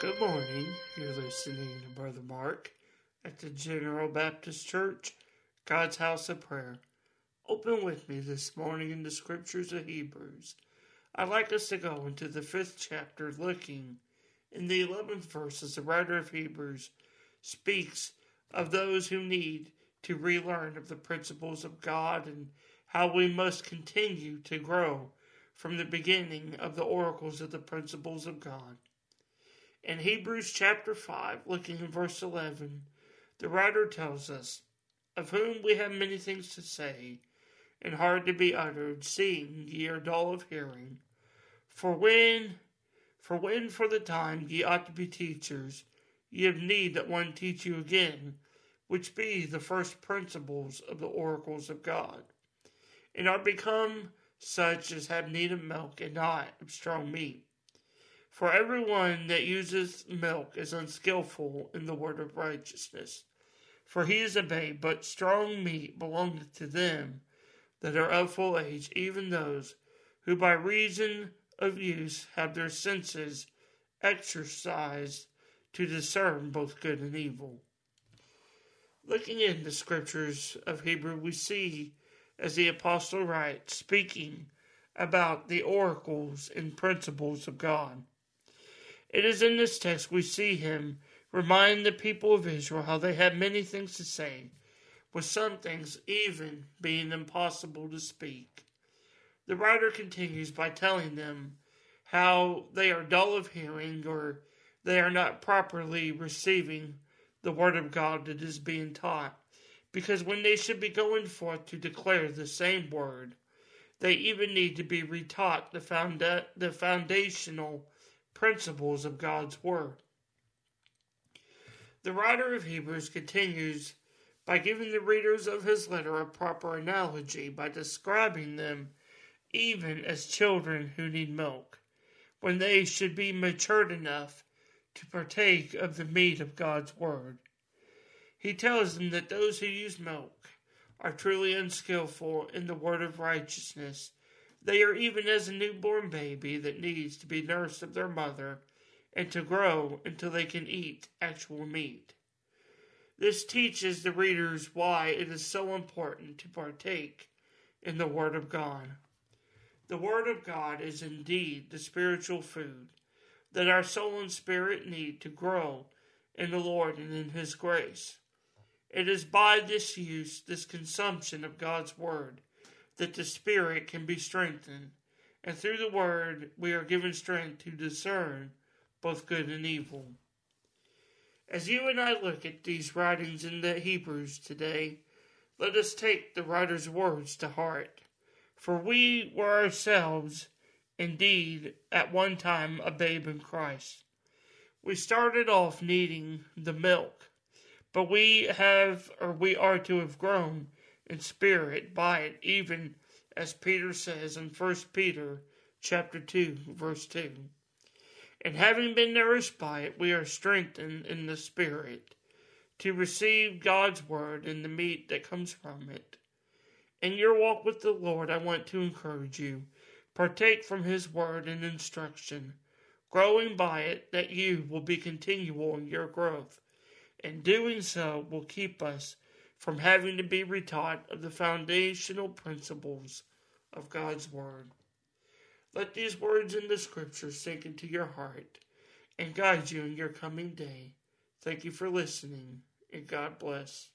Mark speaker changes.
Speaker 1: Good morning. You're listening to Brother Mark at the General Baptist Church, God's House of Prayer. Open with me this morning in the scriptures of Hebrews. I'd like us to go into the fifth chapter, looking in the 11th verse as the writer of Hebrews speaks of those who need to relearn of the principles of God and how we must continue to grow from the beginning of the oracles of the principles of God. In Hebrews chapter 5, looking in verse 11, the writer tells us, Of whom we have many things to say, and hard to be uttered, seeing ye are dull of hearing. For when, for when for the time ye ought to be teachers, ye have need that one teach you again, which be the first principles of the oracles of God, and are become such as have need of milk and not of strong meat. For every one that useth milk is unskilful in the word of righteousness, for he is a babe, but strong meat belongeth to them that are of full age, even those who by reason of use have their senses exercised to discern both good and evil. Looking in the scriptures of Hebrew, we see, as the apostle writes, speaking about the oracles and principles of God. It is in this text we see him remind the people of Israel how they had many things to say, with some things even being impossible to speak. The writer continues by telling them how they are dull of hearing or they are not properly receiving the word of God that is being taught. Because when they should be going forth to declare the same word, they even need to be retaught the, founda- the foundational principles of God's Word. The writer of Hebrews continues by giving the readers of his letter a proper analogy by describing them even as children who need milk, when they should be matured enough to partake of the meat of God's Word. He tells them that those who use milk are truly unskillful in the word of righteousness they are even as a newborn baby that needs to be nursed of their mother and to grow until they can eat actual meat. This teaches the readers why it is so important to partake in the Word of God. The Word of God is indeed the spiritual food that our soul and spirit need to grow in the Lord and in His grace. It is by this use, this consumption of God's Word, that the Spirit can be strengthened, and through the Word we are given strength to discern both good and evil. As you and I look at these writings in the Hebrews today, let us take the writer's words to heart. For we were ourselves, indeed, at one time a babe in Christ. We started off needing the milk, but we have, or we are to have grown in spirit by it, even as Peter says in 1 Peter chapter 2, verse 2. And having been nourished by it, we are strengthened in the Spirit to receive God's word and the meat that comes from it. In your walk with the Lord, I want to encourage you. Partake from His word and instruction, growing by it that you will be continual in your growth. And doing so will keep us from having to be retaught of the foundational principles of God's Word. Let these words in the Scripture sink into your heart and guide you in your coming day. Thank you for listening, and God bless.